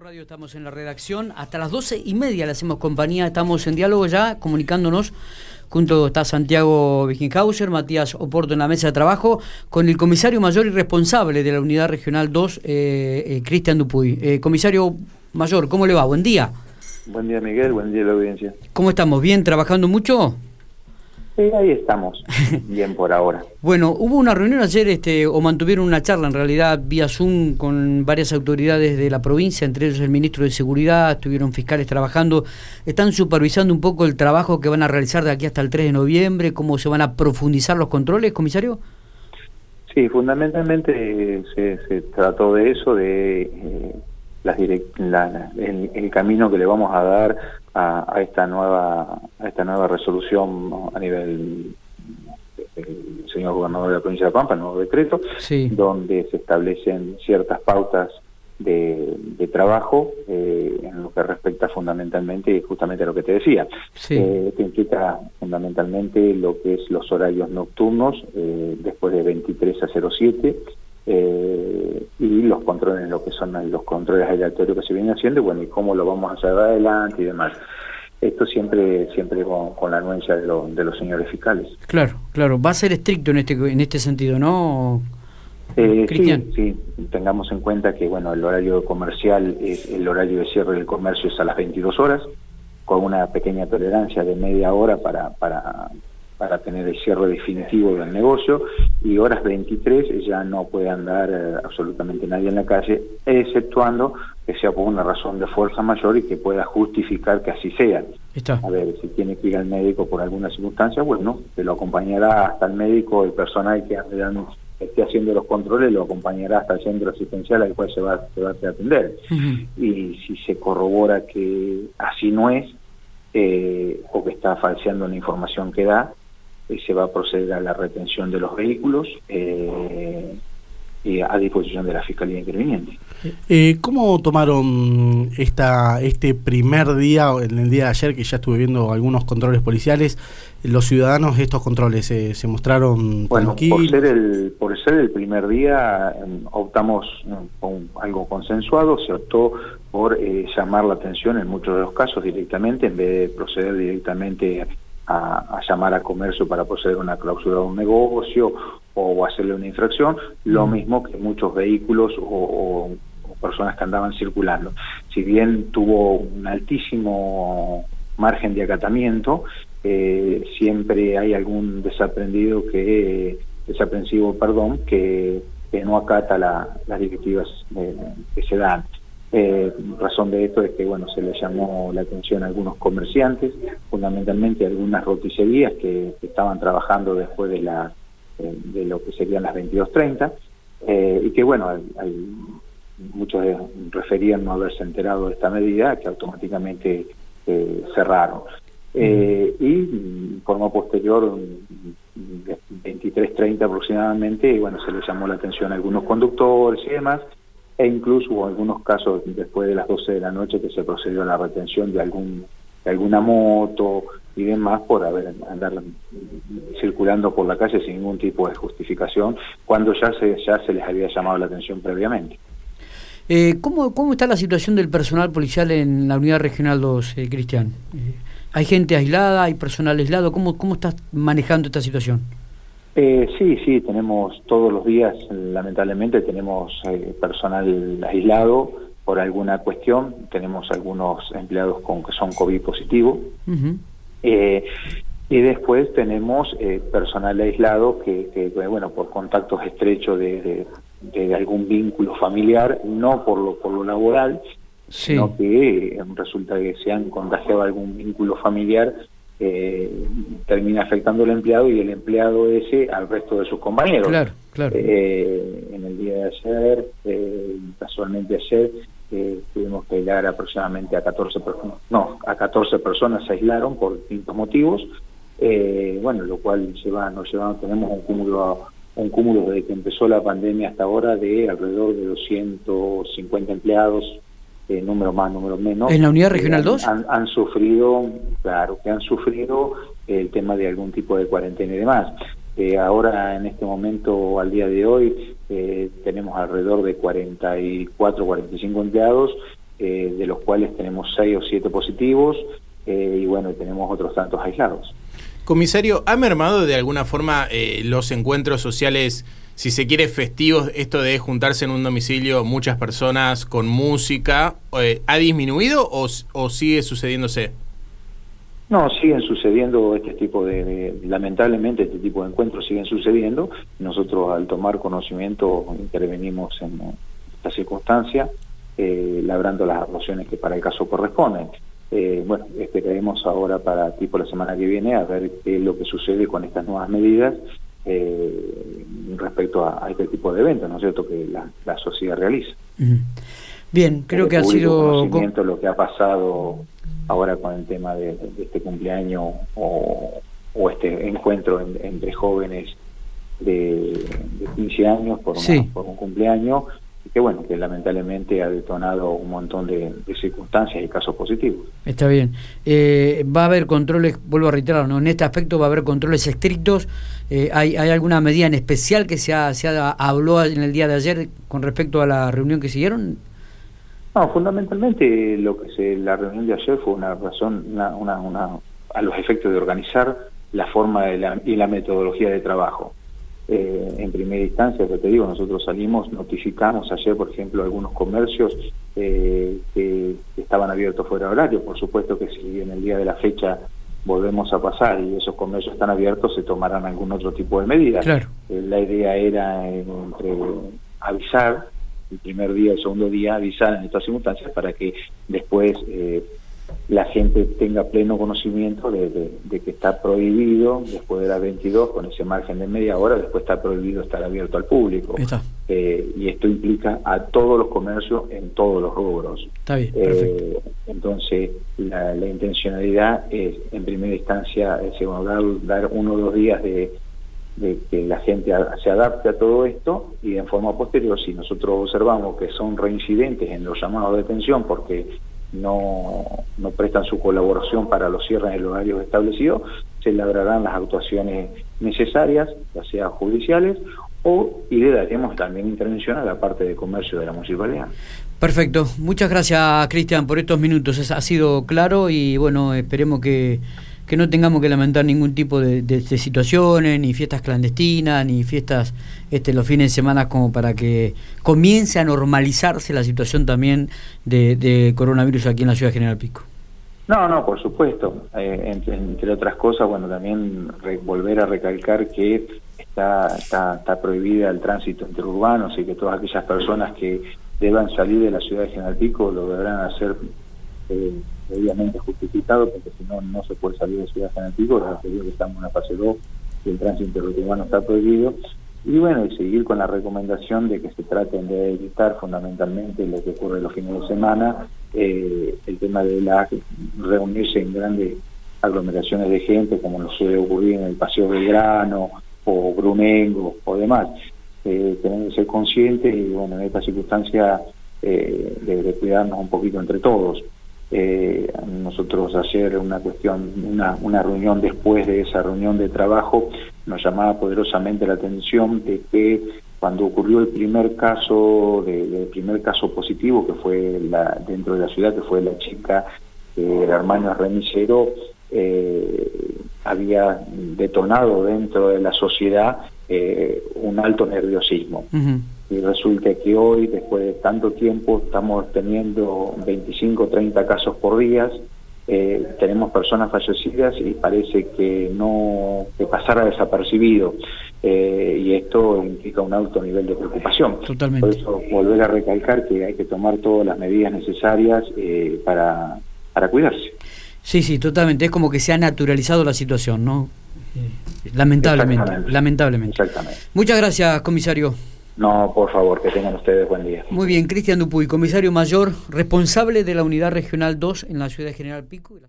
Radio estamos en la redacción, hasta las doce y media le hacemos compañía, estamos en diálogo ya, comunicándonos, junto está Santiago Wiginhauser, Matías Oporto en la mesa de trabajo, con el comisario mayor y responsable de la Unidad Regional 2, eh, eh, Cristian Dupuy. Eh, comisario mayor, ¿cómo le va? Buen día. Buen día Miguel, buen día la audiencia. ¿Cómo estamos? ¿Bien? ¿Trabajando mucho? Sí, ahí estamos, bien por ahora. Bueno, hubo una reunión ayer, este, o mantuvieron una charla en realidad vía Zoom con varias autoridades de la provincia, entre ellos el ministro de Seguridad, estuvieron fiscales trabajando, están supervisando un poco el trabajo que van a realizar de aquí hasta el 3 de noviembre, cómo se van a profundizar los controles, comisario. Sí, fundamentalmente se, se trató de eso, de eh, las la, el, camino que le vamos a dar a, esta nueva a esta nueva resolución a nivel del señor gobernador de la provincia de Pampa, el nuevo decreto, donde se establecen ciertas pautas de, trabajo eh, en lo que respecta fundamentalmente justamente a lo que te decía. Eh, que implica fundamentalmente lo que es los horarios nocturnos eh, después de 23 a 07 eh, y los controles, lo que son los controles aleatorios que se vienen haciendo, y bueno, y cómo lo vamos a llevar adelante y demás. Esto siempre siempre con, la anuencia de, de, los señores fiscales. Claro, claro, va a ser estricto en este en este sentido, ¿no? Eh, sí, sí, tengamos en cuenta que bueno, el horario comercial, es, el horario de cierre del comercio es a las 22 horas, con una pequeña tolerancia de media hora para, para, para tener el cierre definitivo del negocio y horas 23 ya no puede andar eh, absolutamente nadie en la calle, exceptuando que sea por una razón de fuerza mayor y que pueda justificar que así sea. A ver, si tiene que ir al médico por alguna circunstancia, bueno, se lo acompañará hasta el médico, el personal que esté haciendo los controles lo acompañará hasta el centro asistencial al cual se va, se va a atender. Y si se corrobora que así no es, eh, o que está falseando la información que da, se va a proceder a la retención de los vehículos eh, a disposición de la Fiscalía Interviniente. Eh, ¿Cómo tomaron esta este primer día, en el día de ayer, que ya estuve viendo algunos controles policiales, los ciudadanos estos controles se mostraron bueno, Por ser, el, por ser el primer día, em, optamos con algo consensuado, se optó por eh, llamar la atención en muchos de los casos directamente, en vez de proceder directamente a, llamar a comercio para proceder a una clausura de un negocio o hacerle una infracción, lo mm. mismo que muchos vehículos o, personas que andaban circulando. Si bien tuvo un altísimo margen de acatamiento, eh, siempre hay algún desaprendido que, desaprensivo, perdón, que, no acata las directivas eh, que se dan. Eh, razón de esto es que bueno se le llamó la atención a algunos comerciantes, fundamentalmente algunas roticerías que, estaban trabajando después de la eh, de lo que serían las 22.30 eh, y que bueno muchos referían no haberse enterado de esta medida que automáticamente eh, cerraron. y forma posterior, 23.30 aproximadamente, y bueno, se le llamó la atención a algunos conductores y demás, e incluso hubo algunos casos después de las 12 de la noche que se procedió a la retención de algún de alguna moto y demás por haber andar circulando por la calle sin ningún tipo de justificación cuando ya se ya se les había llamado la atención previamente. Eh, ¿cómo, ¿Cómo está la situación del personal policial en la unidad regional 2, eh, Cristian? Eh, ¿Hay gente aislada? ¿Hay personal aislado? ¿Cómo, cómo estás manejando esta situación? Eh, sí, sí, tenemos todos los días, lamentablemente, tenemos eh, personal aislado por alguna cuestión, tenemos algunos empleados con que son COVID positivo, eh, y después tenemos personal aislado que, bueno, por contactos estrechos de, algún vínculo familiar, no por lo, por lo laboral, sino que resulta que se han contagiado algún vínculo familiar eh, termina afectando al empleado y el empleado ese al resto de sus compañeros. Claro, claro. Eh, en el día de ayer, eh, casualmente ayer, eh, tuvimos que aislar aproximadamente a 14 personas, no, a 14 personas se aislaron por distintos motivos, eh, bueno, lo cual lleva, nos llevamos, tenemos un cúmulo un cúmulo desde que empezó la pandemia hasta ahora de alrededor de 250 empleados eh, número más, número menos. ¿En la unidad regional 2? Han, sufrido, claro, que han sufrido el tema de algún tipo de cuarentena y demás. Eh, ahora, en este momento, al día de hoy, eh, tenemos alrededor de 44, 45 empleados de los cuales tenemos seis o siete positivos y bueno, tenemos otros tantos aislados. Comisario, ¿ha mermado de alguna forma los encuentros sociales? si se quiere, festivos, esto de juntarse en un domicilio muchas personas con música, eh, ¿ha disminuido o, sigue sucediéndose? No, siguen sucediendo este tipo de, lamentablemente este tipo de encuentros siguen sucediendo. Nosotros al tomar conocimiento intervenimos en esta circunstancia, eh, labrando las actuaciones que para el caso corresponden. Eh, bueno, esperaremos ahora para tipo la semana que viene a ver qué es lo que sucede con estas nuevas medidas eh, respecto a, este tipo de eventos, ¿no es cierto?, que la, sociedad realiza. Bien, creo que ha sido... Conocimiento lo que ha pasado ahora con el tema de, este cumpleaños o, este encuentro entre jóvenes de, 15 años por, por un cumpleaños que bueno, que lamentablemente ha detonado un montón de, circunstancias y casos positivos. Está bien. Eh, va a haber controles, vuelvo a reiterar, ¿no? en este aspecto va a haber controles estrictos. Eh, ¿hay, ¿hay, alguna medida en especial que se, ha, se habló en el día de ayer con respecto a la reunión que siguieron? No, fundamentalmente lo que se, la reunión de ayer fue una razón, una, una, una, a los efectos de organizar la forma de la, y la metodología de trabajo. Eh, en primera instancia, que te digo, nosotros salimos, notificamos ayer, por ejemplo, algunos comercios eh, que estaban abiertos fuera de horario. Por supuesto que si en el día de la fecha volvemos a pasar y esos comercios están abiertos, se tomarán algún otro tipo de medidas. Eh, la idea era entre avisar el primer día, el segundo día, avisar en estas circunstancias para que después la gente tenga pleno conocimiento de, que está prohibido después de las 22 con ese margen de media hora después está prohibido estar abierto al público. Eh, y esto implica a todos los comercios en todos los rubros. Está bien, eh, entonces la, intencionalidad es en primera instancia dar, dar uno o dos días de, de que la gente se adapte a todo esto y en forma posterior si nosotros observamos que son reincidentes en los llamados de detención porque no, no prestan su colaboración para los cierres de los horarios establecidos, se labrarán las actuaciones necesarias, ya sea judiciales o y le daremos también intervención a la parte de comercio de la municipalidad. Perfecto, muchas gracias Cristian por estos minutos, ha sido claro y bueno, esperemos que que no tengamos que lamentar ningún tipo de, situaciones, ni fiestas clandestinas, ni fiestas este, los fines de semana como para que comience a normalizarse la situación también de, coronavirus aquí en la ciudad de General Pico. No, no, por supuesto. Eh, entre, otras cosas, bueno, también volver a recalcar que está prohibida el tránsito interurbano, así que todas aquellas personas que deban salir de la ciudad de General Pico lo deberán hacer obviamente justificado, porque si no, no se puede salir de Ciudad San Antiguo, que estamos en la fase 2 y el tránsito interurbano está prohibido. Y bueno, y seguir con la recomendación de que se traten de evitar fundamentalmente lo que ocurre los fines de semana, eh, el tema de la reunirse en grandes aglomeraciones de gente, como lo suele ocurrir en el Paseo Belgrano o Brunengo o demás. Eh, tenemos que ser conscientes y bueno, en esta circunstancia eh, de cuidarnos un poquito entre todos. Eh, nosotros ayer una cuestión, una, reunión después de esa reunión de trabajo nos llamaba poderosamente la atención de que cuando ocurrió el primer caso, de, primer caso positivo que fue la, dentro de la ciudad, que fue la chica el hermano remisero, eh, había detonado dentro de la sociedad eh, un alto nerviosismo y resulta que hoy, después de tanto tiempo, estamos teniendo 25 o 30 casos por día, eh, tenemos personas fallecidas y parece que no que pasara desapercibido eh, y esto implica un alto nivel de preocupación. Totalmente. Por eso volver a recalcar que hay que tomar todas las medidas necesarias eh, para, para cuidarse. Sí, sí, totalmente. Es como que se ha naturalizado la situación, ¿no? lamentablemente, lamentablemente. Exactamente. Muchas gracias, comisario. No, por favor, que tengan ustedes buen día. Muy bien, Cristian Dupuy, comisario mayor, responsable de la Unidad Regional 2 en la ciudad General Pico.